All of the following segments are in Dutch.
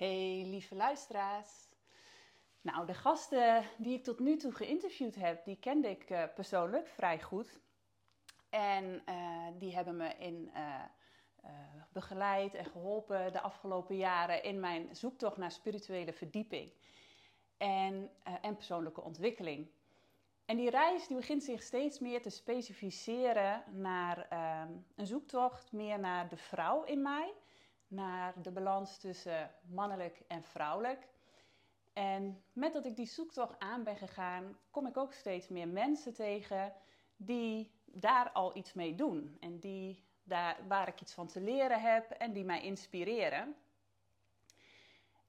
Hey lieve luisteraars. Nou, de gasten die ik tot nu toe geïnterviewd heb, die kende ik uh, persoonlijk vrij goed. En uh, die hebben me in, uh, begeleid en geholpen de afgelopen jaren in mijn zoektocht naar spirituele verdieping en, en persoonlijke ontwikkeling. En die reis die begint zich steeds meer te specificeren naar ehm, een zoektocht meer naar de vrouw in mij naar de balans tussen mannelijk en vrouwelijk. En met dat ik die zoektocht aan ben gegaan, kom ik ook steeds meer mensen tegen die daar al iets mee doen. En die daar, waar ik iets van te leren heb en die mij inspireren.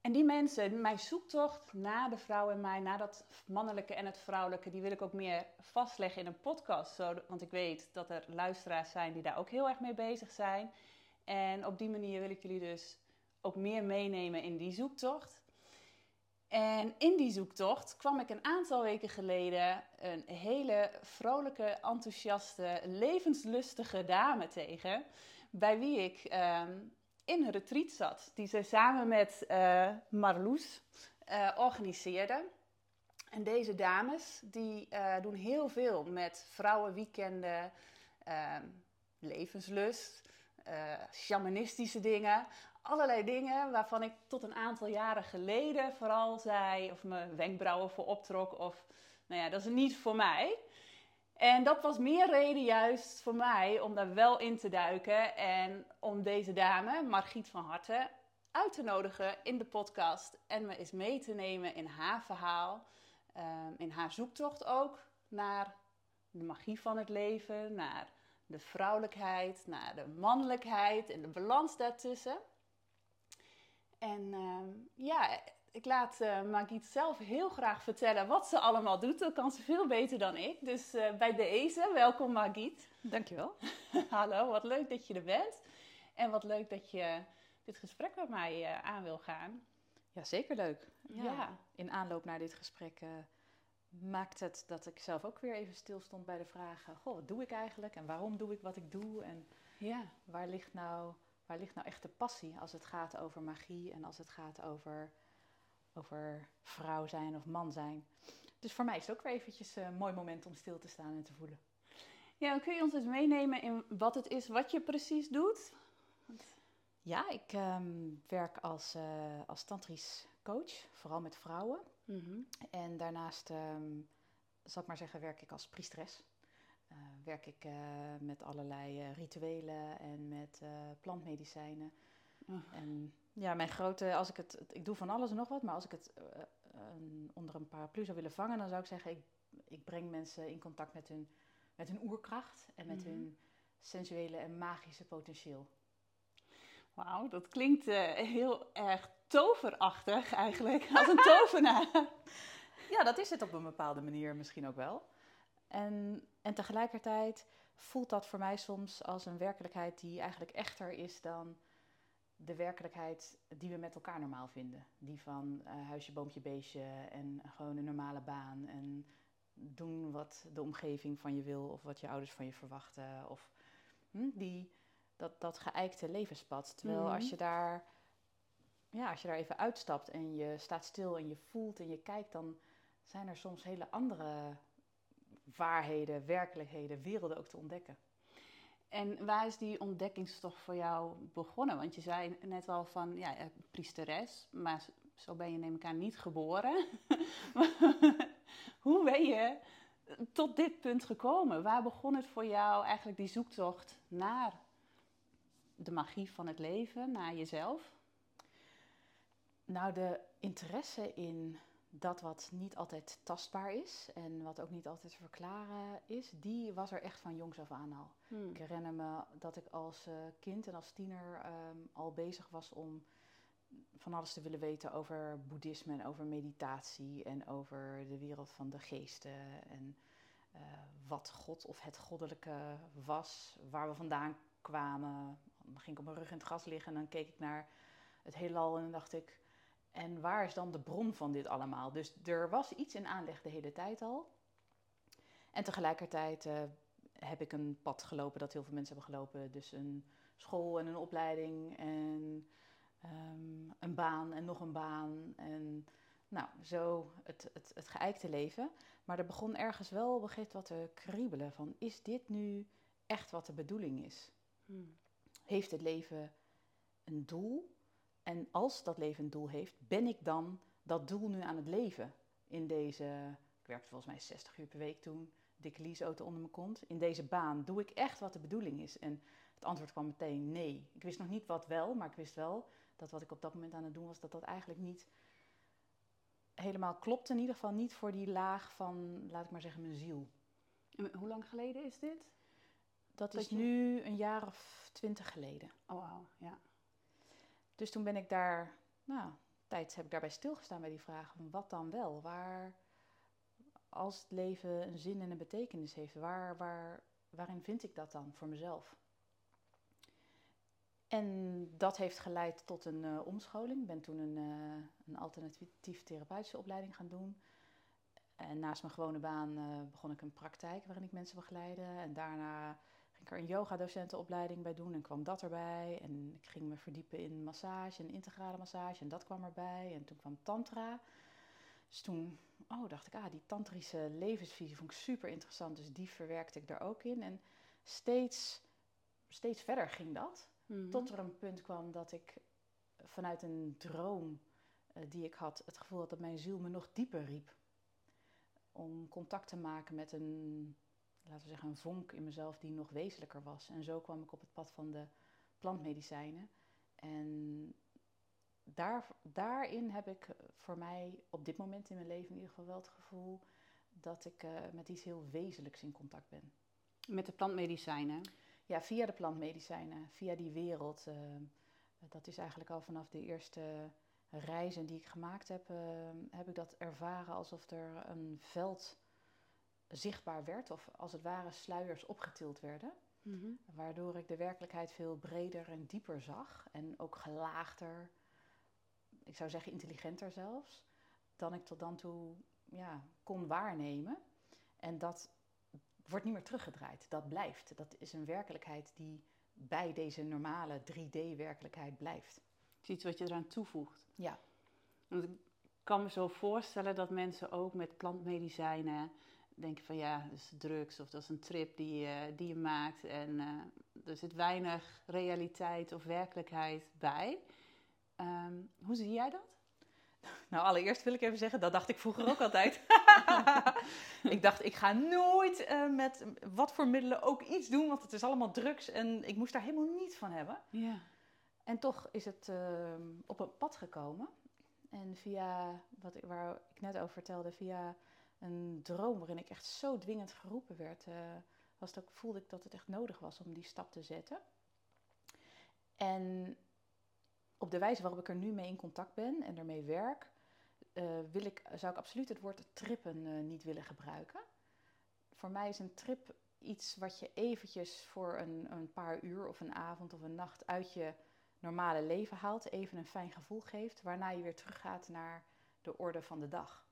En die mensen, mijn zoektocht naar de vrouw in mij, naar dat mannelijke en het vrouwelijke, die wil ik ook meer vastleggen in een podcast. Want ik weet dat er luisteraars zijn die daar ook heel erg mee bezig zijn. En op die manier wil ik jullie dus ook meer meenemen in die zoektocht. En in die zoektocht kwam ik een aantal weken geleden een hele vrolijke, enthousiaste, levenslustige dame tegen. Bij wie ik uh, in een retreat zat. Die ze samen met uh, Marloes uh, organiseerde. En deze dames die uh, doen heel veel met vrouwenweekenden, ehm, levenslust, uh, shamanistische dingen. Allerlei dingen waarvan ik tot een aantal jaren geleden vooral zei, of mijn wenkbrauwen voor optrok, of nou ja, dat is niet voor mij. En dat was meer reden juist voor mij om daar wel in te duiken en om deze dame, Margriet van Harten, uit te nodigen in de podcast en me eens mee te nemen in haar verhaal, um, in haar zoektocht ook naar de magie van het leven, naar de vrouwelijkheid naar de mannelijkheid en de balans daartussen. En uh, ja, ik laat uh, zelf heel graag vertellen wat ze allemaal doet. Dat kan ze veel beter dan ik. Dus uh, bij deze, welkom Margit. Dankjewel. Hallo, wat leuk dat je er bent. En wat leuk dat je dit gesprek met mij uh, aan wil gaan. Ja, zeker leuk. Ja. ja. In aanloop naar dit gesprek maakt het dat ik zelf ook weer even stilstond bij de vragen: Goh, wat doe ik eigenlijk en waarom doe ik wat ik doe? En ja. waar, ligt nou, waar ligt nou echt de passie als het gaat over magie en als het gaat over, over vrouw zijn of man zijn? Dus voor mij is het ook weer eventjes een mooi moment om stil te staan en te voelen. Ja, kun je ons eens meenemen in wat het is wat je precies doet? Ja, ik um, werk als, uh, als tantrisch coach, vooral met vrouwen. Mm-hmm. En daarnaast, um, zal ik maar zeggen, werk ik als priesteres. Uh, werk ik uh, met allerlei uh, rituelen en met plantmedicijnen. Oh. En ja, mijn grote, als ik het, ik doe van alles en nog wat, maar als ik het een, onder een paraplu zou willen vangen, dan zou ik zeggen, ik, ik breng mensen in contact met hun, met hun oerkracht en met mm-hmm. hun sensuele en magische potentieel. Wauw, dat klinkt heel erg toverachtig eigenlijk, als een tovenaar. ja, dat is het op een bepaalde manier misschien ook wel. En, en tegelijkertijd voelt dat voor mij soms als een werkelijkheid die eigenlijk echter is dan de werkelijkheid die we met elkaar normaal vinden. Die van uh, huisje, boompje, beestje en gewoon een normale baan. En doen wat de omgeving van je wil of wat je ouders van je verwachten. Of hm, die, dat, dat geëikte levenspad. Terwijl als je daar ja, als je daar even uitstapt en je staat stil en je voelt en je kijkt, dan zijn er soms hele andere waarheden, werkelijkheden, werelden ook te ontdekken. En waar is die ontdekkingstocht voor jou begonnen? Want je zei net al van, ja, priesteres, maar zo ben je neem ik aan niet geboren. Hoe ben je tot dit punt gekomen? Waar begon het voor jou eigenlijk die zoektocht naar de magie van het leven, naar jezelf? Nou, de interesse in dat wat niet altijd tastbaar is en wat ook niet altijd te verklaren is, die was er echt van jongs af aan al. Hmm. Ik herinner me dat ik als uh, kind en als tiener um, al bezig was om van alles te willen weten over boeddhisme en over meditatie en over de wereld van de geesten en uh, wat God of het goddelijke was, waar we vandaan kwamen. Ging ik op mijn rug in het gras liggen en dan keek ik naar het heelal en dan dacht ik, en waar is dan de bron van dit allemaal? Dus er was iets in aanleg de hele tijd al. En tegelijkertijd uh, heb ik een pad gelopen dat heel veel mensen hebben gelopen. Dus een school en een opleiding en um, een baan en nog een baan. En nou, zo het, het, het geëikte leven. Maar er begon ergens wel gegeven wat te kriebelen van, is dit nu echt wat de bedoeling is? Hmm. Heeft het leven een doel? En als dat leven een doel heeft, ben ik dan dat doel nu aan het leven? In deze, ik werkte volgens mij 60 uur per week toen, dikke leaseauto onder mijn kont. In deze baan doe ik echt wat de bedoeling is? En het antwoord kwam meteen nee. Ik wist nog niet wat wel, maar ik wist wel dat wat ik op dat moment aan het doen was, dat dat eigenlijk niet helemaal klopt. In ieder geval niet voor die laag van, laat ik maar zeggen, mijn ziel. Hoe lang geleden is dit? Dat, is nu een jaar of twintig geleden. Oh, wow, ja. Dus toen ben ik daar, nou, tijd heb ik daarbij stilgestaan bij die vraag: wat dan wel? Waar, als het leven een zin en een betekenis heeft, waar, waar, waarin vind ik dat dan voor mezelf? En dat heeft geleid tot een uh, omscholing. Ik ben toen een, uh, een alternatief therapeutische opleiding gaan doen. En naast mijn gewone baan uh, begon ik een praktijk waarin ik mensen begeleide. En daarna ging ik er een yoga-docentenopleiding bij doen en kwam dat erbij. En ik ging me verdiepen in massage en integrale massage en dat kwam erbij. En toen kwam tantra. Dus toen oh, dacht ik, ah, die tantrische levensvisie vond ik super interessant. Dus die verwerkte ik daar ook in. En steeds, steeds verder ging dat. Mhm. Tot er een punt kwam dat ik vanuit een droom uh, die ik had, het gevoel had dat mijn ziel me nog dieper riep. Om contact te maken met een, laten we zeggen, een vonk in mezelf die nog wezenlijker was. En zo kwam ik op het pad van de plantmedicijnen. En daar, daarin heb ik voor mij op dit moment in mijn leven in ieder geval wel het gevoel dat ik uh, met iets heel wezenlijks in contact ben. Met de plantmedicijnen? Ja, via de plantmedicijnen, via die wereld. Uh, dat is eigenlijk al vanaf de eerste reizen die ik gemaakt heb, uh, heb ik dat ervaren alsof er een veld zichtbaar werd, of als het ware sluiers opgetild werden. Mhm. Waardoor ik de werkelijkheid veel breder en dieper zag en ook gelaagder, ik zou zeggen intelligenter zelfs, dan ik tot dan toe ja, kon waarnemen. En dat wordt niet meer teruggedraaid. Dat blijft. Dat is een werkelijkheid die bij deze normale 3D-werkelijkheid blijft. Het is iets wat je eraan toevoegt. Ja. Want ik kan me zo voorstellen dat mensen ook met plantmedicijnen denken van ja, dat is drugs of dat is een trip die, uh, die je maakt. En uh, er zit weinig realiteit of werkelijkheid bij. Um, hoe zie jij dat? Nou, allereerst wil ik even zeggen, dat dacht ik vroeger ook altijd. ik dacht, ik ga nooit uh, met wat voor middelen ook iets doen, want het is allemaal drugs en ik moest daar helemaal niets van hebben. Ja. En toch is het uh, op een pad gekomen. En via, wat ik, waar ik net over vertelde, via een droom waarin ik echt zo dwingend geroepen werd, uh, was ook, voelde ik dat het echt nodig was om die stap te zetten. En op de wijze waarop ik er nu mee in contact ben en ermee werk, uh, wil ik, zou ik absoluut het woord trippen uh, niet willen gebruiken. Voor mij is een trip iets wat je eventjes voor een, een paar uur of een avond of een nacht uit je normale leven haalt, even een fijn gevoel geeft, waarna je weer teruggaat naar de orde van de dag.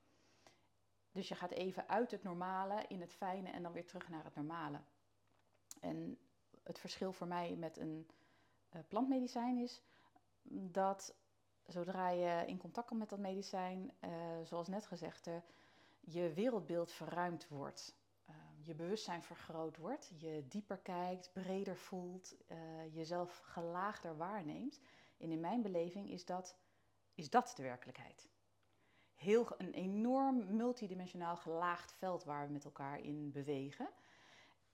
Dus je gaat even uit het normale in het fijne en dan weer terug naar het normale. En het verschil voor mij met een uh, plantmedicijn is dat zodra je in contact komt met dat medicijn, uh, zoals net gezegd, uh, je wereldbeeld verruimd wordt. Je bewustzijn vergroot wordt, je dieper kijkt, breder voelt, jezelf gelaagder waarneemt. En in mijn beleving is dat, is dat de werkelijkheid. Heel, een enorm multidimensionaal gelaagd veld waar we met elkaar in bewegen.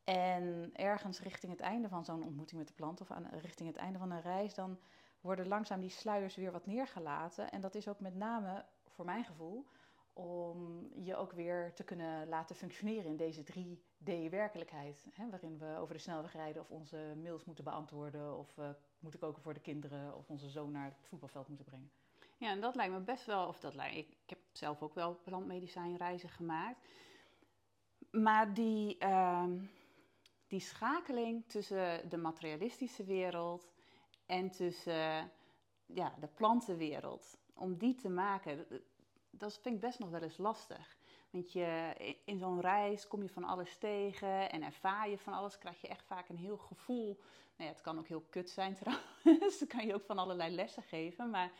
En ergens richting het einde van zo'n ontmoeting met de plant of aan, richting het einde van een reis, dan worden langzaam die sluiers weer wat neergelaten. En dat is ook met name, voor mijn gevoel, om je ook weer te kunnen laten functioneren in deze 3D-werkelijkheid. Waarin we over de snelweg rijden of onze mails moeten beantwoorden of uh, moeten koken voor de kinderen of onze zoon naar het voetbalveld moeten brengen. Ja, en dat lijkt me best wel, of dat lijkt, ik, ik heb zelf ook wel plantmedicijnreizen gemaakt. Maar die, uh, die schakeling tussen de materialistische wereld en tussen ja, de plantenwereld. Om die te maken, dat vind ik best nog wel eens lastig. Want je, in zo'n reis kom je van alles tegen en ervaar je van alles. Krijg je echt vaak een heel gevoel. Nou ja, het kan ook heel kut zijn trouwens. Dan kan je ook van allerlei lessen geven. Maar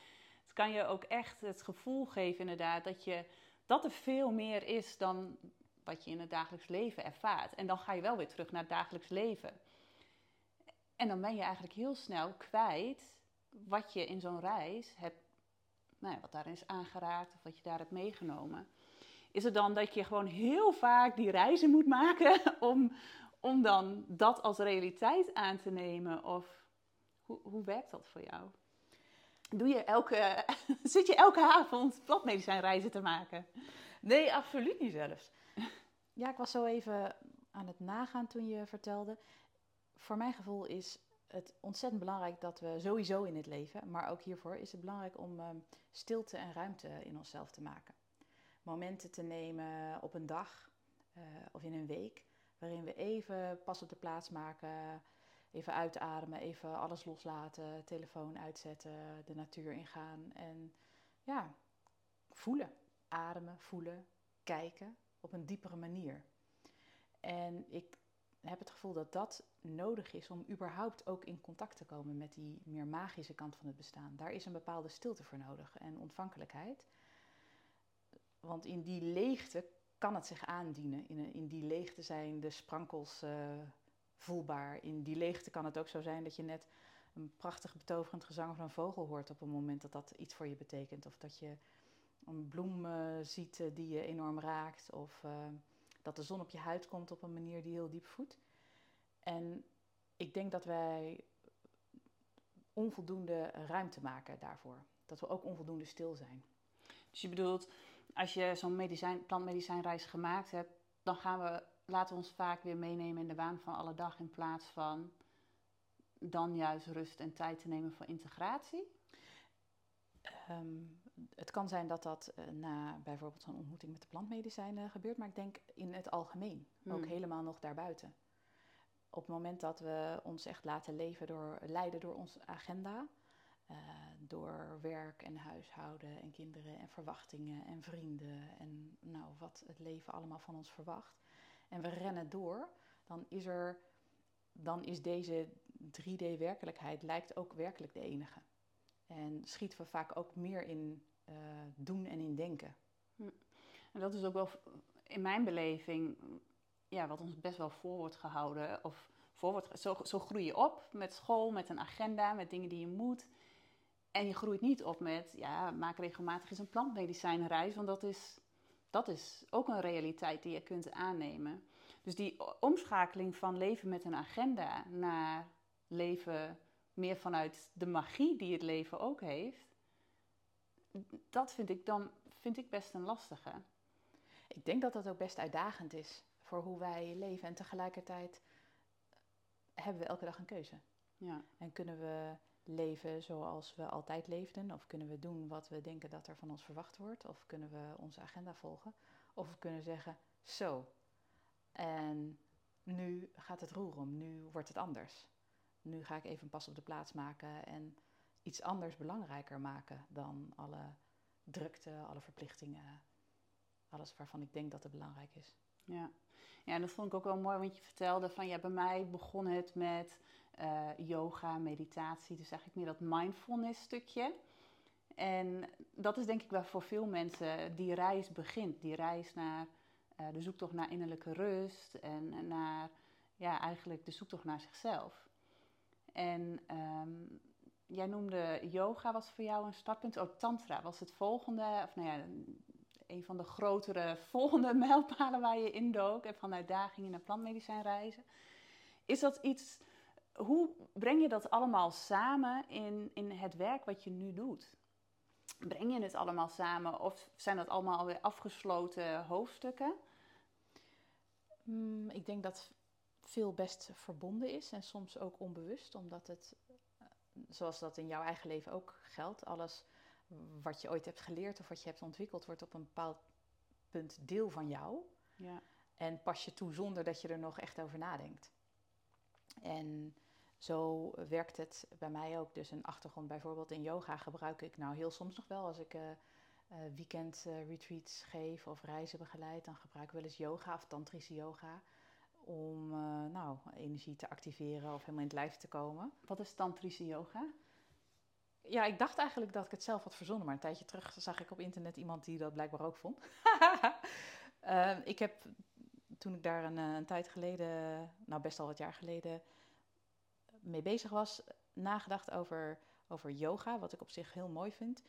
kan je ook echt het gevoel geven, inderdaad, dat, je, dat er veel meer is dan wat je in het dagelijks leven ervaart. En dan ga je wel weer terug naar het dagelijks leven. En dan ben je eigenlijk heel snel kwijt wat je in zo'n reis hebt, nou ja, wat daarin is aangeraakt of wat je daar hebt meegenomen. Is het dan dat je gewoon heel vaak die reizen moet maken om, om dan dat als realiteit aan te nemen? Of hoe, hoe werkt dat voor jou? Doe je elke, zit je elke avond plantmedicijnreizen te maken? Nee, absoluut niet zelfs. Ja, ik was zo even aan het nagaan toen je vertelde. Voor mijn gevoel is het ontzettend belangrijk dat we sowieso in het leven, maar ook hiervoor is het belangrijk om um, stilte en ruimte in onszelf te maken. Momenten te nemen op een dag uh, of in een week, waarin we even pas op de plaats maken, even uitademen, even alles loslaten, telefoon uitzetten, de natuur ingaan en ja, voelen, ademen, voelen, kijken op een diepere manier. En ik heb het gevoel dat dat nodig is om überhaupt ook in contact te komen met die meer magische kant van het bestaan. Daar is een bepaalde stilte voor nodig en ontvankelijkheid. Want in die leegte kan het zich aandienen. In, in die leegte zijn de sprankels uh, voelbaar. In die leegte kan het ook zo zijn dat je net een prachtig betoverend gezang van een vogel hoort op een moment dat dat iets voor je betekent. Of dat je een bloem uh, ziet uh, die je enorm raakt. Of dat de zon op je huid komt op een manier die heel diep voedt. En ik denk dat wij onvoldoende ruimte maken daarvoor. Dat we ook onvoldoende stil zijn. Dus je bedoelt, als je zo'n medicijn, plantmedicijnreis gemaakt hebt, dan gaan we, laten we ons vaak weer meenemen in de waan van alle dag in plaats van dan juist rust en tijd te nemen voor integratie? Um, het kan zijn dat dat uh, na bijvoorbeeld zo'n ontmoeting met de plantmedicijnen gebeurt, maar ik denk in het algemeen, hmm. ook helemaal nog daarbuiten. Op het moment dat we ons echt laten leven door, leiden door onze agenda, uh, door werk en huishouden en kinderen en verwachtingen en vrienden en nou, wat het leven allemaal van ons verwacht, en we rennen door, dan is er, dan is deze 3D-werkelijkheid lijkt ook werkelijk de enige. En schieten we vaak ook meer in uh, doen en in denken. Hm. En dat is ook wel in mijn beleving, ja, wat ons best wel voor wordt gehouden. Of voor wordt, zo, zo groei je op met school, met een agenda, met dingen die je moet. En je groeit niet op met, ja, maak regelmatig eens een plantmedicijnreis, want dat is, dat is ook een realiteit die je kunt aannemen. Dus die omschakeling van leven met een agenda naar leven meer vanuit de magie die het leven ook heeft, dat vind ik dan vind ik best een lastige. Ik denk dat dat ook best uitdagend is voor hoe wij leven. En tegelijkertijd hebben we elke dag een keuze. Ja. En kunnen we leven zoals we altijd leefden? Of kunnen we doen wat we denken dat er van ons verwacht wordt? Of kunnen we onze agenda volgen? Of we kunnen zeggen, zo. En nu gaat het roer om, nu wordt het anders nu ga ik even een pas op de plaats maken en iets anders belangrijker maken dan alle drukte, alle verplichtingen, alles waarvan ik denk dat het belangrijk is. Ja. ja, dat vond ik ook wel mooi, want je vertelde van ja, bij mij begon het met uh, yoga, meditatie, dus eigenlijk meer dat mindfulness stukje. En dat is denk ik wel voor veel mensen die reis begint, die reis naar uh, de zoektocht naar innerlijke rust en naar ja, eigenlijk de zoektocht naar zichzelf. En um, jij noemde yoga was voor jou een startpunt. Ook tantra was het volgende, of nou ja, een van de grotere volgende mijlpalen waar je indook. En van uitdagingen naar plantmedicijn reizen. Is dat iets, hoe breng je dat allemaal samen in, in het werk wat je nu doet? Breng je het allemaal samen of zijn dat allemaal alweer afgesloten hoofdstukken? Mm, ik denk dat veel best verbonden is en soms ook onbewust, omdat het, eh, zoals dat in jouw eigen leven ook geldt, alles wat je ooit hebt geleerd of wat je hebt ontwikkeld, wordt op een bepaald punt deel van jou. Ja. En pas je toe zonder dat je er nog echt over nadenkt. En zo werkt het bij mij ook. Dus een achtergrond bijvoorbeeld in yoga gebruik ik nou heel soms nog wel als ik uh, uh, weekend retreats geef of reizen begeleid. Dan gebruik ik wel eens yoga of tantrische yoga om uh, nou, energie te activeren of helemaal in het lijf te komen. Wat is tantrische yoga? Ja, ik dacht eigenlijk dat ik het zelf had verzonnen, maar een tijdje terug zag ik op internet iemand die dat blijkbaar ook vond. Ehm, ik heb toen ik daar een, een, tijd geleden, nou best al wat jaar geleden, mee bezig was, nagedacht over, over yoga, wat ik op zich heel mooi vind,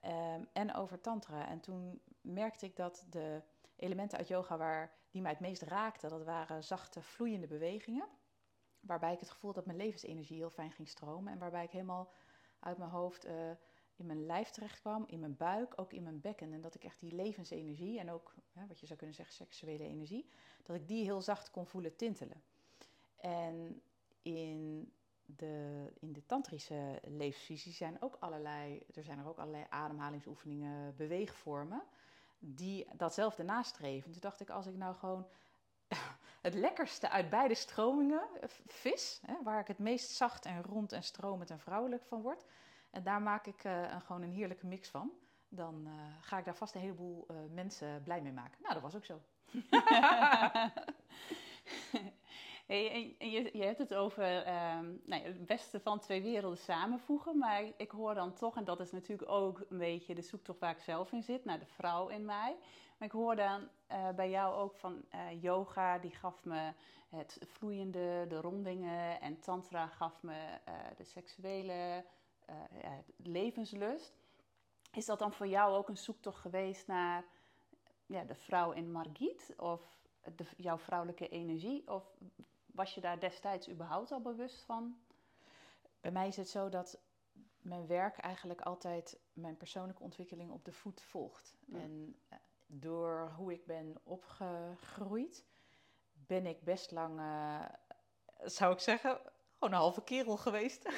ehm, en over tantra. En toen merkte ik dat de elementen uit yoga waar, die mij het meest raakten, dat waren zachte, vloeiende bewegingen. Waarbij ik het gevoel dat mijn levensenergie heel fijn ging stromen. En waarbij ik helemaal uit mijn hoofd uh, in mijn lijf terecht kwam, in mijn buik, ook in mijn bekken. En dat ik echt die levensenergie en ook, wat je zou kunnen zeggen, seksuele energie, dat ik die heel zacht kon voelen tintelen. En in de, in de tantrische levensvisie zijn ook allerlei, er zijn er ook allerlei ademhalingsoefeningen, beweegvormen, die datzelfde nastreven. Toen dacht ik, als ik nou gewoon het lekkerste uit beide stromingen vis, hè, waar ik het meest zacht en rond en stromend en vrouwelijk van word, en daar maak ik uh, een, gewoon een heerlijke mix van, dan uh, ga ik daar vast een heleboel uh, mensen blij mee maken. Nou, dat was ook zo. En je, je, hebt het over um, nou, het beste van twee werelden samenvoegen. Maar ik hoor dan toch, en dat is natuurlijk ook een beetje de zoektocht waar ik zelf in zit, naar de vrouw in mij. Maar ik hoor dan uh, bij jou ook van uh, yoga, die gaf me het vloeiende, de rondingen. En tantra gaf me uh, de seksuele ja, levenslust. Is dat dan voor jou ook een zoektocht geweest naar ja, de vrouw in Margit? Of de, jouw vrouwelijke energie? Of was je daar destijds überhaupt al bewust van? Bij mij is het zo dat mijn werk eigenlijk altijd mijn persoonlijke ontwikkeling op de voet volgt. En eh, door hoe ik ben opgegroeid, ben ik best lang, uh, zou ik zeggen, gewoon een halve kerel geweest.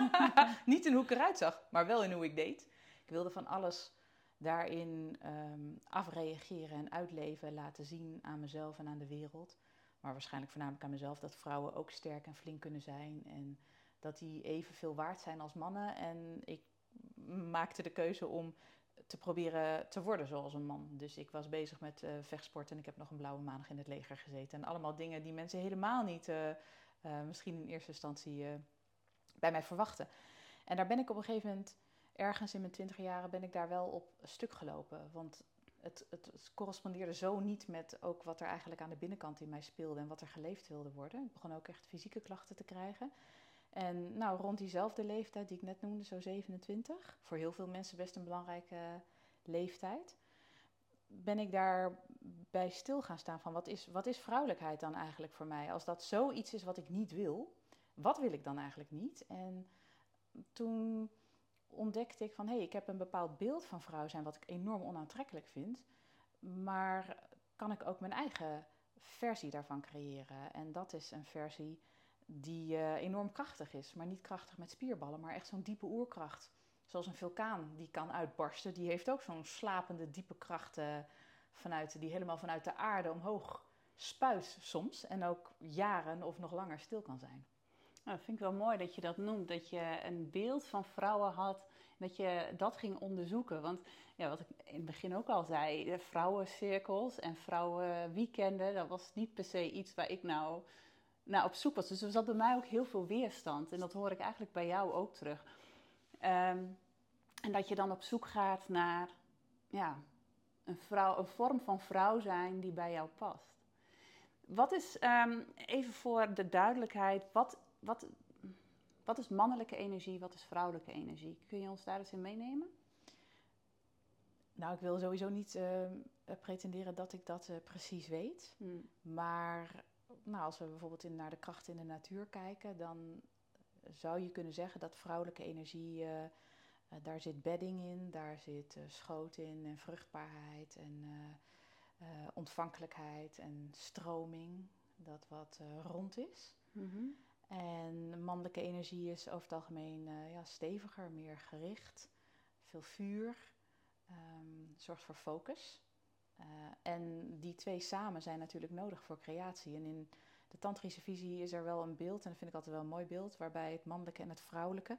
Niet in hoe ik eruit zag, maar wel in hoe ik deed. Ik wilde van alles daarin um, afreageren en uitleven, laten zien aan mezelf en aan de wereld maar waarschijnlijk voornamelijk aan mezelf, dat vrouwen ook sterk en flink kunnen zijn. En dat die evenveel waard zijn als mannen. En ik maakte de keuze om te proberen te worden zoals een man. Dus ik was bezig met uh, vechtsport en ik heb nog een blauwe maandag in het leger gezeten. En allemaal dingen die mensen helemaal niet, uh, uh, misschien in eerste instantie, bij mij verwachten. En daar ben ik op een gegeven moment, ergens in mijn twintig jaren, ben ik daar wel op stuk gelopen. Want het, het, correspondeerde zo niet met ook wat er eigenlijk aan de binnenkant in mij speelde en wat er geleefd wilde worden. Ik begon ook echt fysieke klachten te krijgen. En nou, rond diezelfde leeftijd die ik net noemde, zo 27, voor heel veel mensen best een belangrijke leeftijd, ben ik daar bij stil gaan staan van wat is, wat is vrouwelijkheid dan eigenlijk voor mij? Als dat zoiets is wat ik niet wil, wat wil ik dan eigenlijk niet? En toen ontdekte ik van hé, hey, ik heb een bepaald beeld van vrouw zijn wat ik enorm onaantrekkelijk vind. Maar kan ik ook mijn eigen versie daarvan creëren? En dat is een versie die uh, enorm krachtig is, maar niet krachtig met spierballen, maar echt zo'n diepe oerkracht. Zoals een vulkaan die kan uitbarsten, die heeft ook zo'n slapende diepe kracht uh, vanuit, die helemaal vanuit de aarde omhoog spuit soms en ook jaren of nog langer stil kan zijn. Nou, dat vind ik wel mooi dat je dat noemt. Dat je een beeld van vrouwen had. Dat je dat ging onderzoeken. Want ja, wat ik in het begin ook al zei. Vrouwencirkels en vrouwenweekenden. Dat was niet per se iets waar ik nou naar op zoek was. Dus er zat bij mij ook heel veel weerstand. En dat hoor ik eigenlijk bij jou ook terug. Um, en dat je dan op zoek gaat naar ja, een, vrouw, een vorm van vrouw zijn die bij jou past. Wat is, um, even voor de duidelijkheid, wat wat, wat is mannelijke energie, wat is vrouwelijke energie? Kun je ons daar eens in meenemen? Nou, ik wil sowieso niet uh, pretenderen dat ik dat uh, precies weet. Hmm. Maar nou, als we bijvoorbeeld in, naar de krachten in de natuur kijken, dan zou je kunnen zeggen dat vrouwelijke energie, uh, daar zit bedding in, daar zit schoot in en vruchtbaarheid en ontvankelijkheid en stroming, dat wat rond is. Mm en mannelijke energie is over het algemeen ja, steviger, meer gericht, veel vuur, um, zorgt voor focus. Uh, en die twee samen zijn natuurlijk nodig voor creatie. En in de tantrische visie is er wel een beeld, en dat vind ik altijd wel een mooi beeld, waarbij het mannelijke en het vrouwelijke,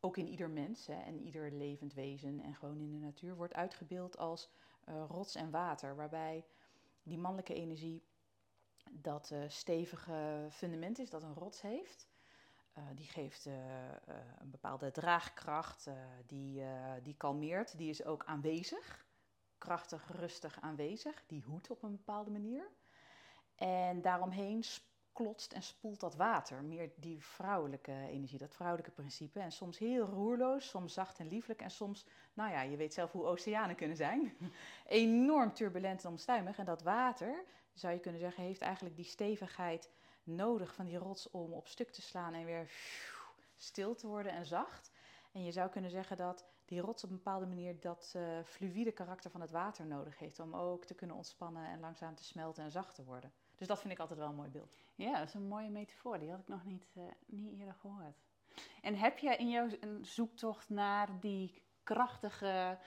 ook in ieder mens hè, en ieder levend wezen en gewoon in de natuur, wordt uitgebeeld als uh, rots en water. Waarbij die mannelijke energie dat uh, stevige fundament is, dat een rots heeft. die geeft een bepaalde draagkracht, die, die kalmeert, die is ook aanwezig. Krachtig, rustig aanwezig, die hoedt op een bepaalde manier. En daaromheen klotst en spoelt dat water. Meer die vrouwelijke energie, dat vrouwelijke principe. En soms heel roerloos, soms zacht en lieflijk. En soms, nou ja, je weet zelf hoe oceanen kunnen zijn. Enorm turbulent en omstuimig. En dat water, zou je kunnen zeggen, heeft eigenlijk die stevigheid nodig van die rots om op stuk te slaan en weer stil te worden en zacht. En je zou kunnen zeggen dat die rots op een bepaalde manier dat uh, fluïde karakter van het water nodig heeft om ook te kunnen ontspannen en langzaam te smelten en zacht te worden. Dus dat vind ik altijd wel een mooi beeld. Ja, dat is een mooie metafoor. Die had ik nog niet, uh, niet eerder gehoord. En heb je in jouw zoektocht naar die krachtige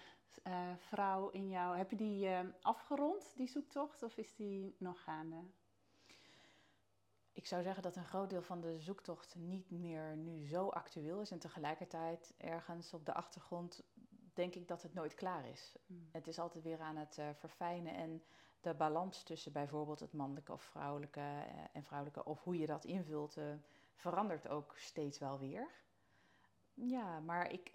uh, vrouw in jou, heb je die afgerond, die zoektocht, of is die nog gaande? Ik zou zeggen dat een groot deel van de zoektocht niet meer nu zo actueel is. En tegelijkertijd ergens op de achtergrond denk ik dat het nooit klaar is. Mm. Het is altijd weer aan het verfijnen en de balans tussen bijvoorbeeld het mannelijke of vrouwelijke eh, en vrouwelijke, of hoe je dat invult, uh, verandert ook steeds wel weer. Ja, maar ik,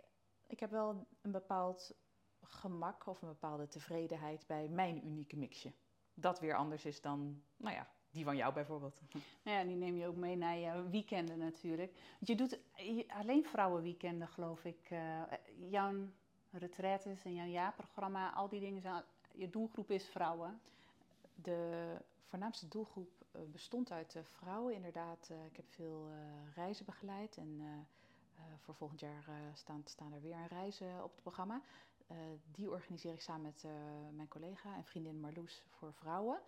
ik heb wel een bepaald gemak of een bepaalde tevredenheid bij mijn unieke mixje. Dat weer anders is dan, nou ja, die van jou bijvoorbeeld. Nou ja, die neem je ook mee naar je weekenden natuurlijk. Want je doet alleen vrouwenweekenden, geloof ik. Uh, jouw retraites en jouw jaarprogramma, al die dingen zijn... Je doelgroep is vrouwen de voornaamste doelgroep eh, bestond uit vrouwen. Inderdaad, uh, ik heb veel reizen begeleid en voor volgend jaar staan, staan er weer reizen op het programma. die organiseer ik samen met mijn collega en vriendin Marloes voor vrouwen.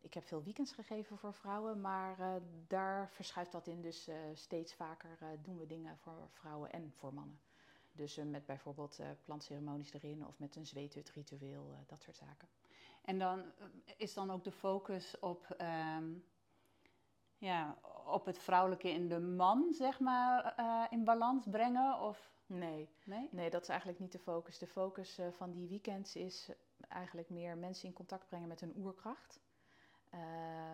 Ik heb veel weekends gegeven voor vrouwen, maar daar verschuift dat in. Dus steeds vaker doen we dingen voor vrouwen en voor mannen. Dus met bijvoorbeeld plantceremonies erin of met een zweethut-ritueel, dat soort zaken. En dan eh, is dan ook de focus op, ehm, ja, op het vrouwelijke in de man, zeg maar, in balans brengen? Of? Nee. nee, nee, dat is eigenlijk niet de focus. De focus van die weekends is eigenlijk meer mensen in contact brengen met hun oerkracht.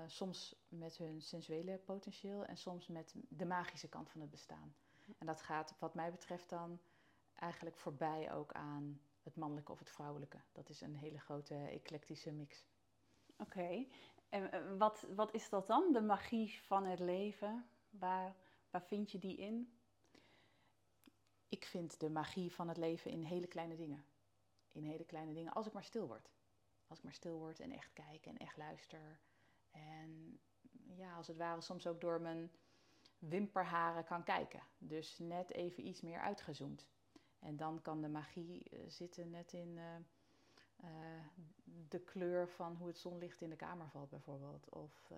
Soms met hun sensuele potentieel en soms met de magische kant van het bestaan. En dat gaat, wat mij betreft, dan eigenlijk voorbij ook aan het mannelijke of het vrouwelijke. Dat is een hele grote eclectische mix. Oké, en eh, wat, wat is dat dan, de magie van het leven? Waar, waar vind je die in? Ik vind de magie van het leven in hele kleine dingen. In hele kleine dingen, als ik maar stil word. Als ik maar stil word en echt kijk en echt luister. En ja, als het ware soms ook door mijn wimperharen kan kijken. Dus net even iets meer uitgezoomd. En dan kan de magie eh, zitten net in eh, eh, de kleur van hoe het zonlicht in de kamer valt, bijvoorbeeld. Of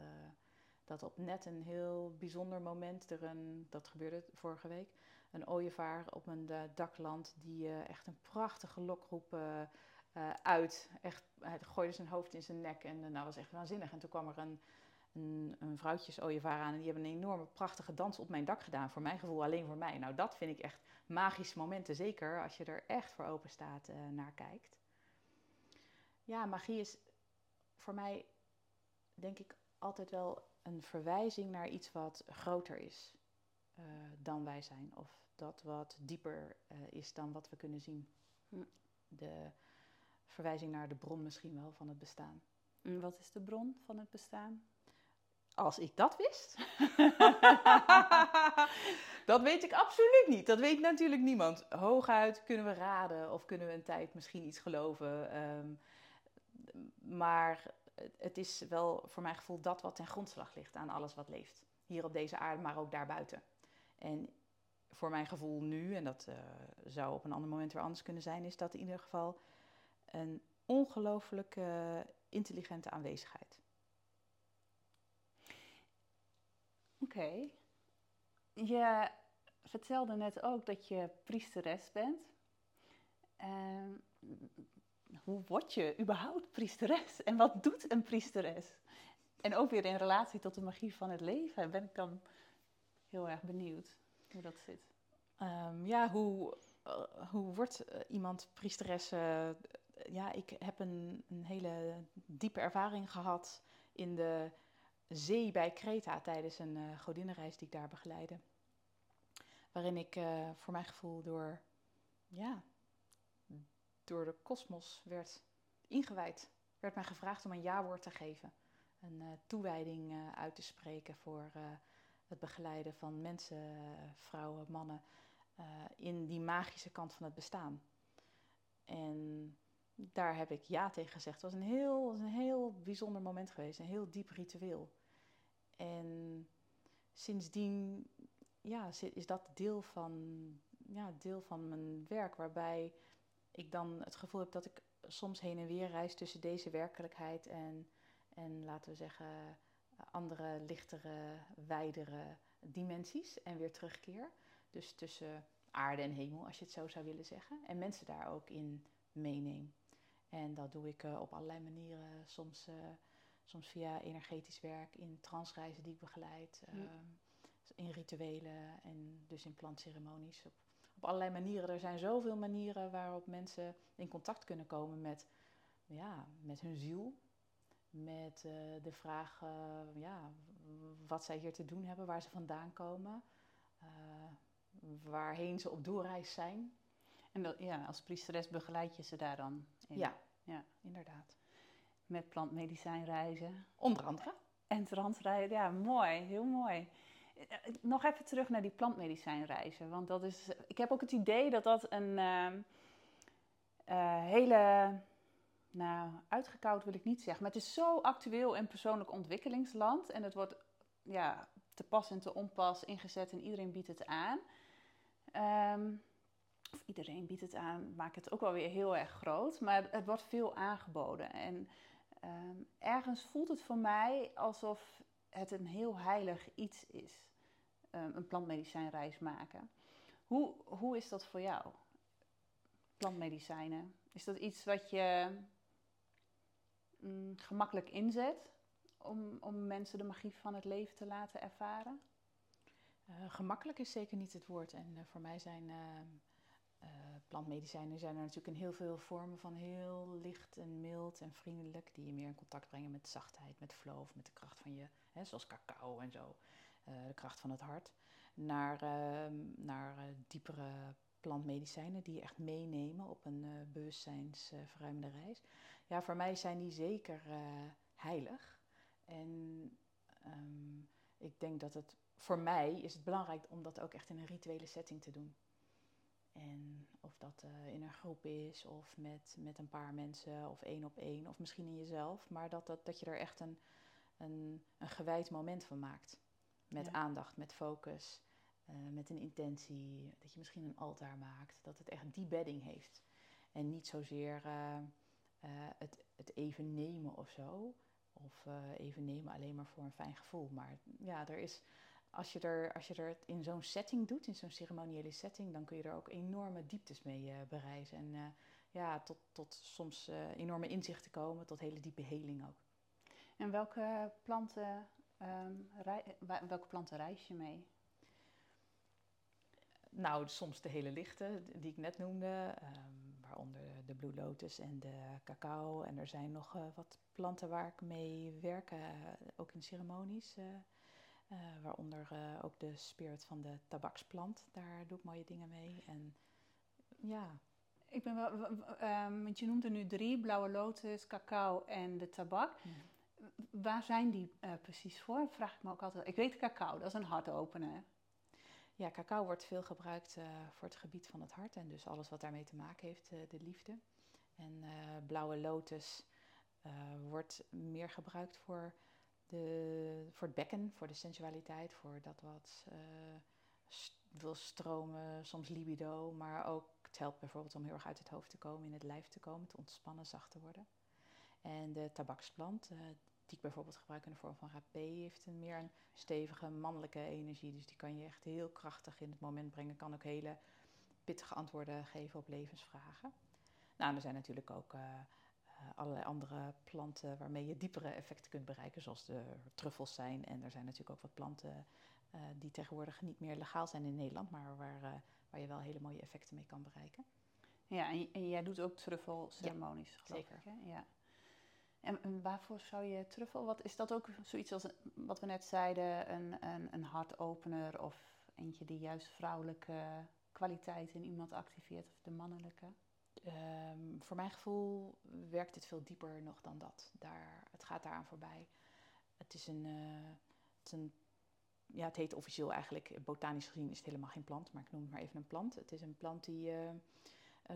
dat op net een heel bijzonder moment er een, dat gebeurde vorige week, een ooievaar op een dakland die echt een prachtige lokroep uit. Echt, hij gooide zijn hoofd in zijn nek en dat nou, was echt waanzinnig. En toen kwam er een, een, een aan en die hebben een enorme prachtige dans op mijn dak gedaan. Voor mijn gevoel alleen voor mij. Nou, dat vind ik echt magische momenten, zeker als je er echt voor open staat uh, naar kijkt. Ja, magie is voor mij, denk ik, altijd wel een verwijzing naar iets wat groter is uh, dan wij zijn. Of dat wat dieper uh, is dan wat we kunnen zien. Hm. De verwijzing naar de bron misschien wel van het bestaan. En wat is de bron van het bestaan? Als ik dat wist. dat weet ik absoluut niet. Dat weet natuurlijk niemand. Hooguit kunnen we raden of kunnen we een tijd misschien iets geloven. Um, maar het is wel voor mijn gevoel dat wat ten grondslag ligt aan alles wat leeft. Hier op deze aarde, maar ook daarbuiten. En voor mijn gevoel nu, en dat uh, zou op een ander moment weer anders kunnen zijn, is dat in ieder geval een ongelooflijk uh, intelligente aanwezigheid. Oké. Je vertelde net ook dat je priesteres bent. Uh, hoe word je überhaupt priesteres? En wat doet een priesteres? En ook weer in relatie tot de magie van het leven ben ik dan heel erg benieuwd hoe dat zit. Um, ja, hoe, uh, hoe wordt uh, iemand priesteres? Ja, ik heb een, een hele diepe ervaring gehad in de zee bij Kreta tijdens een uh, godinnenreis die ik daar begeleidde. waarin ik voor mijn gevoel door, ja, door de kosmos werd ingewijd. Werd mij gevraagd om een ja-woord te geven. Een toewijding uit te spreken voor het begeleiden van mensen, vrouwen, mannen in die magische kant van het bestaan. En daar heb ik ja tegen gezegd. Het was een heel, een heel bijzonder moment geweest, een heel diep ritueel. En sindsdien ja, is dat deel van, ja, deel van mijn werk, waarbij ik dan het gevoel heb dat ik soms heen en weer reis tussen deze werkelijkheid en, en laten we zeggen, andere, lichtere, wijdere dimensies en weer terugkeer. Dus tussen aarde en hemel, als je het zo zou willen zeggen. En mensen daar ook in meeneem. En dat doe ik uh, op allerlei manieren. Soms, uh, soms via energetisch werk, in transreizen die ik begeleid, uh, in rituelen en dus in plantceremonies. Op, op, allerlei manieren. Er zijn zoveel manieren waarop mensen in contact kunnen komen met, ja, met hun ziel. Met de vraag ja, wat zij hier te doen hebben, waar ze vandaan komen, waarheen ze op doorreis zijn. En dat, ja, als priesteres begeleid je ze daar dan in? Ja, ja inderdaad. Met plantmedicijnreizen? Onder andere. En transreizen, ja, mooi, heel mooi. Eh, nog even terug naar die plantmedicijnreizen. Want dat is, ik heb ook het idee dat dat een uh, uh, hele, nou, uitgekoud wil ik niet zeggen. Maar het is zo actueel en persoonlijk ontwikkelingsland. En het wordt ja, te pas en te onpas ingezet en iedereen biedt het aan. Um, iedereen biedt het aan, maakt het ook wel weer heel erg groot. Maar het wordt veel aangeboden. En ehm, ergens voelt het voor mij alsof het een heel heilig iets is. Um, een plantmedicijnreis maken. Hoe, hoe is dat voor jou? Plantmedicijnen. Is dat iets wat je mm, gemakkelijk inzet om, om mensen de magie van het leven te laten ervaren? Uh, gemakkelijk is zeker niet het woord. En uh, voor mij zijn ehm, uh, plantmedicijnen zijn er natuurlijk in heel veel vormen van heel licht en mild en vriendelijk, die je meer in contact brengen met zachtheid, met flow of met de kracht van je, hè, zoals cacao en zo, uh, de kracht van het hart, naar, uh, naar eh, diepere plantmedicijnen die je echt meenemen op een bewustzijnsverruimende reis. Ja, voor mij zijn die zeker heilig. En um, ik denk dat het voor mij is het belangrijk om dat ook echt in een rituele setting te doen. En of dat uh, in een groep is of met, met een paar mensen of één op één of misschien in jezelf. Maar dat, dat, dat je er echt een, een, een gewijd moment van maakt. Met aandacht, met focus, uh, met een intentie. Dat je misschien een altaar maakt. Dat het echt die bedding heeft. En niet zozeer uh, het, het even nemen of zo. Of even nemen alleen maar voor een fijn gevoel. Maar ja, er is als je er, als je er in zo'n setting doet, in zo'n ceremoniële setting, dan kun je er ook enorme dieptes mee uh, bereizen. En uh, ja, tot, tot soms uh, enorme inzichten komen, tot hele diepe heling ook. En welke planten, um, welke planten reis je mee? Nou, soms de hele lichte, die ik net noemde, um, waaronder de Blue Lotus en de cacao. En er zijn nog wat planten waar ik mee werk, ook in ceremonies. Uh, waaronder uh, ook de spirit van de tabaksplant. Daar doe ik mooie dingen mee. En ja. Ik ben wel, um, want je noemde nu drie: blauwe lotus, cacao en de tabak. Mm. Waar zijn die uh, precies voor? Vraag ik me ook altijd. Ik weet cacao, dat is een hartopener. Ja, cacao wordt veel gebruikt voor het gebied van het hart en dus alles wat daarmee te maken heeft, de liefde. En blauwe lotus wordt meer gebruikt voor de, voor het bekken, voor de sensualiteit, voor dat wat st wil stromen, soms libido, maar ook het helpt bijvoorbeeld om heel erg uit het hoofd te komen, in het lijf te komen, te ontspannen, zacht te worden. En de tabaksplant, uh, die ik bijvoorbeeld gebruik in de vorm van rapé, heeft een meer een stevige mannelijke energie. Dus die kan je echt heel krachtig in het moment brengen, kan ook hele pittige antwoorden geven op levensvragen. Nou, er zijn natuurlijk ook uh, allerlei andere planten waarmee je diepere effecten kunt bereiken, zoals de truffels zijn. En er zijn natuurlijk ook wat planten uh, die tegenwoordig niet meer legaal zijn in Nederland, maar waar, uh, waar je wel hele mooie effecten mee kan bereiken. Ja, en, en jij doet ook truffelceremonies, ja, geloof zeker. ik. Hè? Ja. En, en, waarvoor zou je truffel? Wat, is dat ook zoiets als wat we net zeiden, een, een, een hartopener of eentje die juist vrouwelijke kwaliteiten in iemand activeert of de mannelijke? Ehm, voor mijn gevoel werkt het veel dieper nog dan dat. Daar, het gaat daaraan voorbij. Het is een, uh, het een ja, het heet officieel eigenlijk, botanisch gezien is het helemaal geen plant, maar ik noem het maar even een plant. Het is een plant die uh,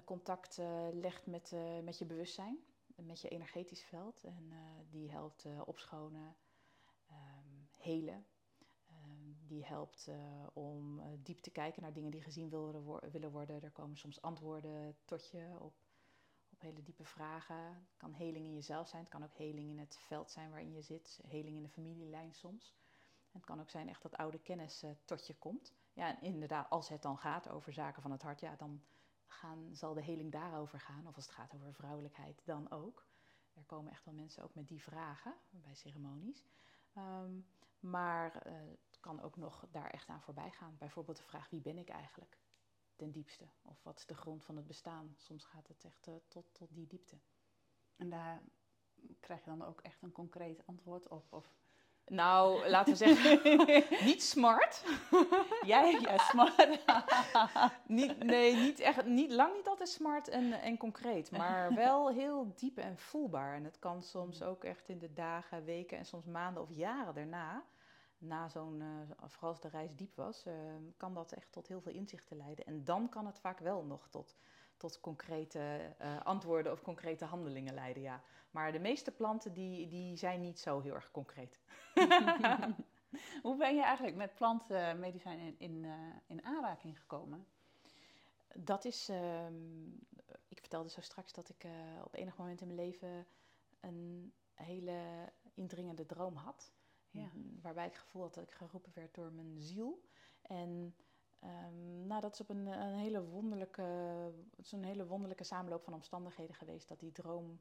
contact legt met, met je bewustzijn, met je energetisch veld. En die helpt opschonen, um, helen. Die helpt om diep te kijken naar dingen die gezien willen, willen worden. Er komen soms antwoorden tot je op, op hele diepe vragen. Het kan heling in jezelf zijn, het kan ook heling in het veld zijn waarin je zit. Heling in de familielijn soms. Het kan ook zijn echt dat oude kennis uh, tot je komt. Ja, en inderdaad, als het dan gaat over zaken van het hart, ja, dan gaan, zal de heling daarover gaan. Of als het gaat over vrouwelijkheid, dan ook. Er komen echt wel mensen ook met die vragen bij ceremonies. Um, maar kan ook nog daar echt aan voorbij gaan. Bijvoorbeeld de vraag, wie ben ik eigenlijk? Ten diepste. Of wat is de grond van het bestaan? Soms gaat het echt uh, tot, tot die diepte. En daar krijg je dan ook echt een concreet antwoord op? Of nou, laten we zeggen, niet smart. Jij, ja, smart. niet, nee, niet echt, niet, lang niet altijd smart en, en concreet, maar wel heel diep en voelbaar. En het kan soms ook echt in de dagen, weken en soms maanden of jaren daarna, na zo'n, uh, vooral als de reis diep was, uh, kan dat echt tot heel veel inzichten leiden. En dan kan het vaak wel nog tot, tot concrete uh, antwoorden of concrete handelingen leiden, ja. Maar de meeste planten die, die zijn niet zo heel erg concreet. Hoe ben je eigenlijk met plantmedicijn in, in, in aanraking gekomen? Dat is, uh, ik vertelde zo straks dat ik op enig moment in mijn leven een hele indringende droom had. Ja. Waarbij ik gevoel had dat ik geroepen werd door mijn ziel. En um, nou, dat is op een, een hele wonderlijke, het hele wonderlijke samenloop van omstandigheden geweest dat die droom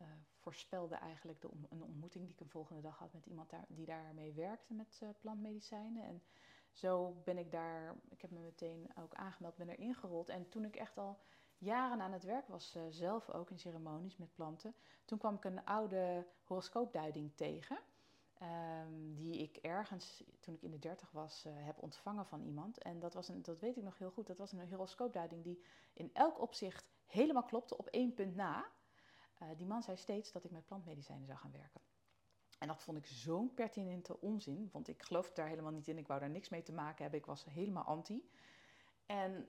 uh, voorspelde eigenlijk de een ontmoeting die ik een volgende dag had met iemand daar, die daarmee werkte met uh, plantmedicijnen. En zo ben ik daar, ik heb me meteen ook aangemeld, ben er ingerold. En toen ik echt al jaren aan het werk was, uh, zelf ook in ceremonies met planten, toen kwam ik een oude horoscoopduiding tegen. Um, die ik ergens, toen ik in de dertig was, uh, heb ontvangen van iemand. En dat, was een, dat weet ik nog heel goed. Dat was een horoscoopduiding die in elk opzicht helemaal klopte op één punt na. Uh, die man zei steeds dat ik met plantmedicijnen zou gaan werken. En dat vond ik zo'n pertinente onzin, want ik geloofde daar helemaal niet in. Ik wou daar niks mee te maken hebben. Ik was helemaal anti. En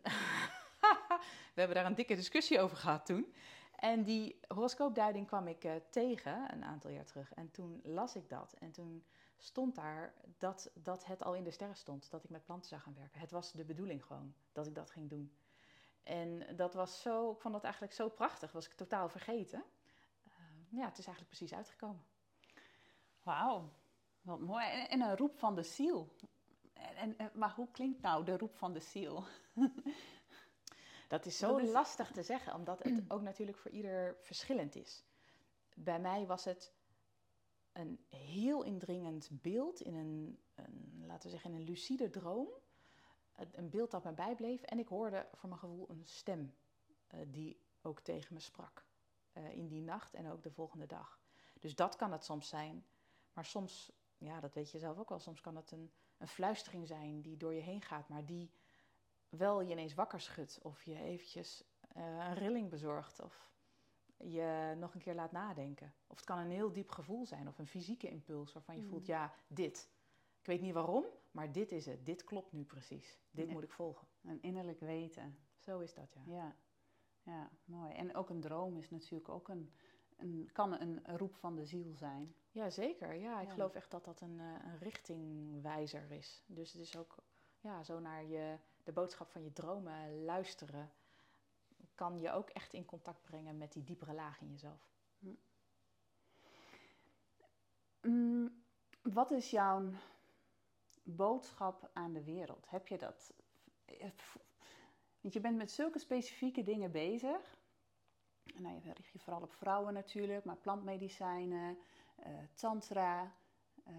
we hebben daar een dikke discussie over gehad toen. En die horoscoopduiding kwam ik uh, tegen een aantal jaar terug. En toen las ik dat. En toen stond daar dat, dat het al in de sterren stond. Dat ik met planten zou gaan werken. Het was de bedoeling gewoon dat ik dat ging doen. En dat was zo, ik vond dat eigenlijk zo prachtig. Was ik totaal vergeten ja, het is eigenlijk precies uitgekomen. Wauw, wat mooi. En, en, een roep van de ziel. En, en, maar hoe klinkt nou de roep van de ziel? Dat is zo lastig te zeggen, omdat het ook natuurlijk voor ieder verschillend is. Bij mij was het een heel indringend beeld in een, een laten we zeggen, in een lucide droom. Een beeld dat me bijbleef en ik hoorde voor mijn gevoel een stem uh, die ook tegen me sprak uh, in die nacht en ook de volgende dag. Dus dat kan het soms zijn. Maar soms, ja, dat weet je zelf ook wel, soms kan het een, een fluistering zijn die door je heen gaat, maar die wel je ineens wakker schudt of je eventjes uh, een rilling bezorgt of je nog een keer laat nadenken. Of het kan een heel diep gevoel zijn of een fysieke impuls waarvan je mm. voelt, ja, dit. Ik weet niet waarom, maar dit is het. Dit klopt nu precies. Dit moet ik volgen. Een innerlijk weten. Zo is dat, ja. Ja. Ja, mooi. En ook een droom is natuurlijk ook een, een kan een roep van de ziel zijn. Ja, zeker. Ja, ik geloof echt dat dat een, eh, een richtingwijzer is. Dus het is ook ja, zo naar je, de boodschap van je dromen luisteren. Kan je ook echt in contact brengen met die diepere laag in jezelf. Hm. Mm, wat is jouw boodschap aan de wereld? Heb je dat? Want je bent met zulke specifieke dingen bezig. Nou, je richt je vooral op vrouwen natuurlijk, maar plantmedicijnen, uh, tantra. Uh,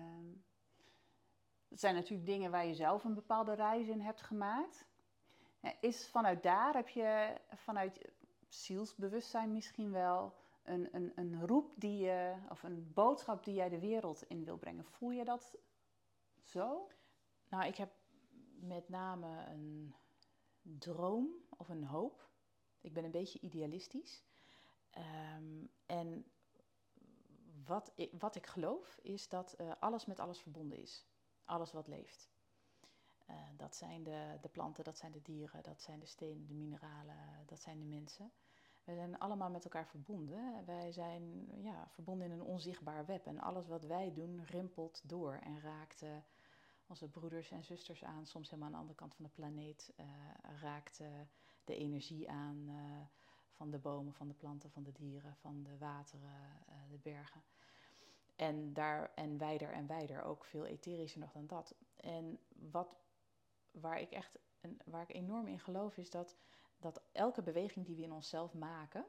dat zijn natuurlijk dingen waar je zelf een bepaalde reis in hebt gemaakt. is vanuit daar, heb je vanuit zielsbewustzijn misschien wel een, een, een roep die je, of een boodschap die jij de wereld in wil brengen. Voel je dat zo? Nou, ik heb met name een droom of een hoop. Ik ben een beetje idealistisch. Ehm, en wat ik, wat ik geloof is dat uh, alles met alles verbonden is. Alles wat leeft. Uh, dat zijn de, de planten, dat zijn de dieren, dat zijn de stenen, de mineralen, dat zijn de mensen. We zijn allemaal met elkaar verbonden. Wij zijn ja, verbonden in een onzichtbaar web. En alles wat wij doen rimpelt door en raakt uh, onze broeders en zusters aan. Soms helemaal aan de andere kant van de planeet. Uh, raakt de energie aan van de bomen, van de planten, van de dieren, van de wateren, de bergen. En, daar, en wijder en wijder, ook veel etherischer nog dan dat. En wat, waar ik echt waar ik enorm in geloof, is dat, dat elke beweging die we in onszelf maken,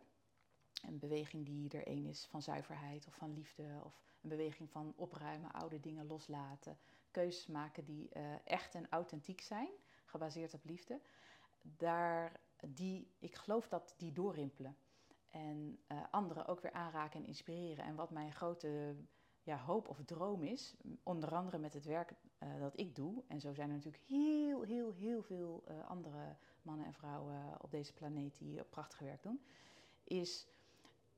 een beweging die er een is van zuiverheid of van liefde, of een beweging van opruimen, oude dingen loslaten, keuzes maken die uh, echt en authentiek zijn, gebaseerd op liefde, daar, die, ik geloof dat die doorrimpelen. En uh, anderen ook weer aanraken en inspireren. En wat mijn grote ja, hoop of droom is, onder andere met het werk uh, dat ik doe, en zo zijn er natuurlijk heel, heel, heel veel uh, andere mannen en vrouwen op deze planeet die prachtig werk doen, is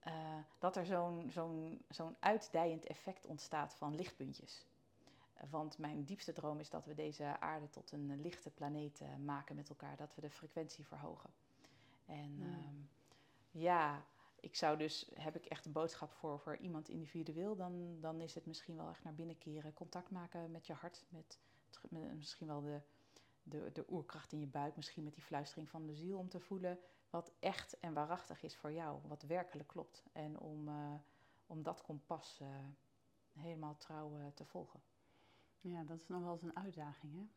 uh, dat er zo'n zo'n zo'n uitdijend effect ontstaat van lichtpuntjes. Want mijn diepste droom is dat we deze aarde tot een lichte planeet maken met elkaar, dat we de frequentie verhogen. En mm. ja, ik zou dus, heb ik echt een boodschap voor, voor iemand individueel, dan, dan is het misschien wel echt naar binnen keren. Contact maken met je hart, met, met misschien wel de, de, de oerkracht in je buik, misschien met die fluistering van de ziel, om te voelen wat echt en waarachtig is voor jou, wat werkelijk klopt. En om, uh, om dat kompas uh, helemaal trouw uh, te volgen. Ja, dat is nog wel eens een uitdaging, hè?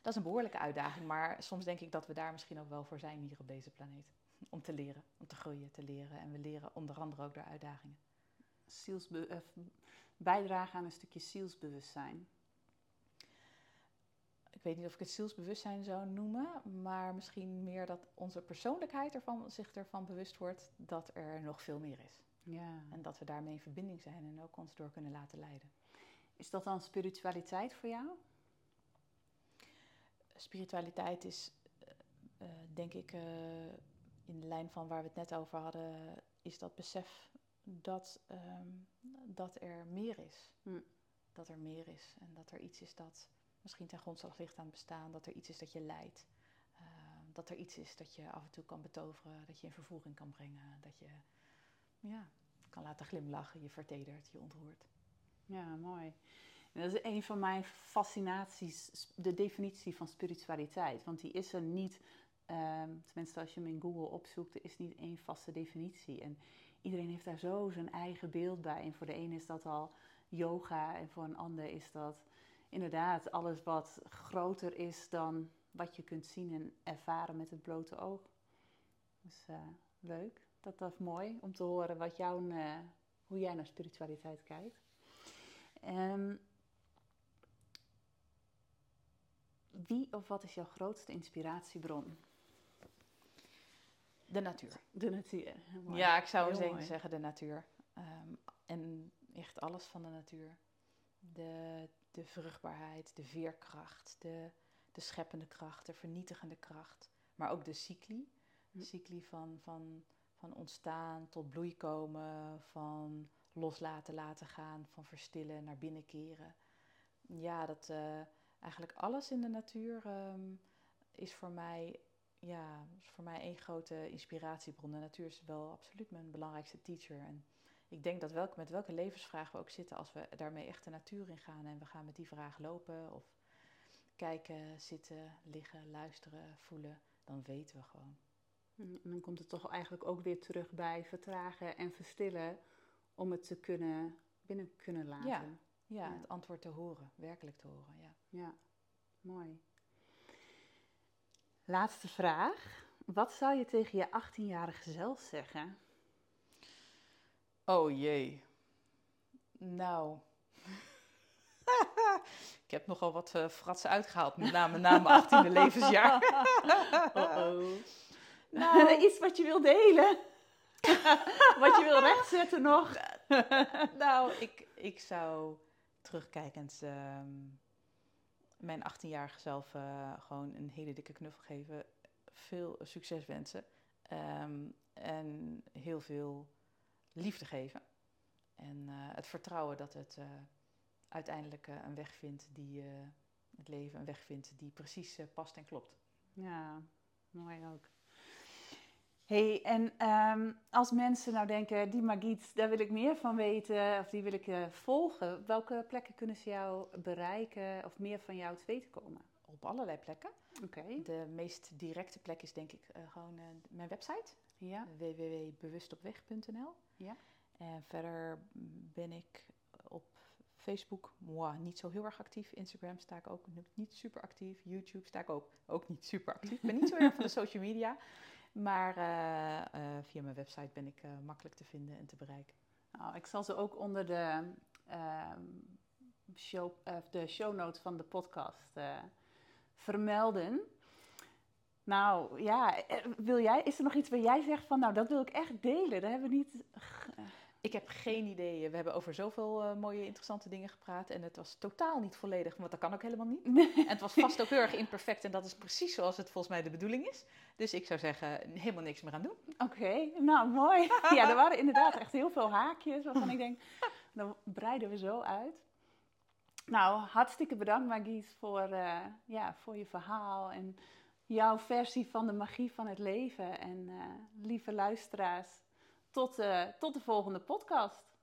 Dat is een behoorlijke uitdaging, maar soms denk ik dat we daar misschien ook wel voor zijn hier op deze planeet om te leren, om te groeien, te leren. En we leren onder andere ook door uitdagingen. Zielsbe uh, bijdragen aan een stukje zielsbewustzijn. Ik weet niet of ik het zielsbewustzijn zou noemen, maar misschien meer dat onze persoonlijkheid ervan, zich ervan bewust wordt dat er nog veel meer is. Ja. En dat we daarmee in verbinding zijn en ook ons door kunnen laten leiden. Is dat dan spiritualiteit voor jou? Spiritualiteit is, uh, denk ik, uh, in de lijn van waar we het net over hadden, is dat besef dat, um, dat er meer is. Hm. Dat er meer is en dat er iets is dat misschien ten grondslag ligt aan het bestaan, dat er iets is dat je leidt. Uh, dat er iets is dat je af en toe kan betoveren, dat je in vervoering kan brengen, dat je ja, kan laten glimlachen, je vertedert, je ontroert. Ja, mooi. En dat is een van mijn fascinaties, de definitie van spiritualiteit. Want die is er niet Um, tenminste, als je hem in Google opzoekt, is niet één vaste definitie. En iedereen heeft daar zo zijn eigen beeld bij. En voor de ene is dat al yoga en voor een ander is dat inderdaad alles wat groter is dan wat je kunt zien en ervaren met het blote oog. Dus uh, leuk. Dat, was mooi om te horen wat jouw, uh, hoe jij naar spiritualiteit kijkt. Um, wie of wat is jouw grootste inspiratiebron? De natuur. De natuur. Ja, ik zou zeker zeggen de natuur. Um, en echt alles van de natuur. De, de vruchtbaarheid, de veerkracht, de, de scheppende kracht, de vernietigende kracht. Maar ook de cycli. De hm. cycli van, van, van ontstaan tot bloei komen, van loslaten laten gaan, van verstillen naar binnenkeren. Ja, dat uh, eigenlijk alles in de natuur um, is voor mij ja, is voor mij één grote inspiratiebron. De natuur is wel absoluut mijn belangrijkste teacher. En ik denk dat welk, met welke levensvraag we ook zitten, als we daarmee echt de natuur in gaan en we gaan met die vraag lopen of kijken, zitten, liggen, luisteren, voelen, dan weten we gewoon. En dan komt het toch eigenlijk ook weer terug bij vertragen en verstillen om het te kunnen binnen kunnen laten. Ja, ja, het antwoord te horen, werkelijk te horen. Ja, ja. mooi. Laatste vraag. Wat zou je tegen je 18-jarige zelf zeggen? Oh jee. Nou. ik heb nogal wat uh, fratsen uitgehaald, met name na mijn 18e levensjaar. oh oh. Nou, iets wat je wil delen. wat je wil rechtzetten nog. nou, ik, ik zou terugkijkend. Um, mijn 18-jarige zelf gewoon een hele dikke knuffel geven. Veel succes wensen. Ehm, en heel veel liefde geven. En het vertrouwen dat het uiteindelijk een weg vindt die het leven een weg vindt die precies past en klopt. Ja, mooi ook hey, en ehm, als mensen nou denken, die Magiet, daar wil ik meer van weten, of die wil ik uh, volgen, welke plekken kunnen ze jou bereiken of meer van jou te weten komen? Op allerlei plekken. Oké. De meest directe plek is denk ik uh, gewoon uh, mijn website. Ja. www.bewustopweg.nl. Ja. En verder ben ik op Facebook moi, niet zo heel erg actief. Instagram sta ik ook niet super actief. YouTube sta ik ook, ook niet super actief. Ik ben niet zo erg van de social media. Maar uh, uh, via mijn website ben ik uh, makkelijk te vinden en te bereiken. Nou, ik zal ze ook onder de, ehm, show, de van de podcast vermelden. Nou ja, wil jij, is er nog iets waar jij zegt van, nou dat wil ik echt delen? Dat hebben we niet ik heb geen idee. We hebben over zoveel uh, mooie, interessante dingen gepraat. En het was totaal niet volledig, want dat kan ook helemaal niet. En het was vast ook heel erg imperfect. En dat is precies zoals het volgens mij de bedoeling is. Dus ik zou zeggen, helemaal niks meer aan doen. Oké, nou mooi. Ja, er waren inderdaad echt heel veel haakjes waarvan ik denk, dan breiden we zo uit. Nou, hartstikke bedankt Magies voor, uh, ja, voor je verhaal en jouw versie van de magie van het leven. En uh, lieve luisteraars, tot, uh, tot de volgende podcast.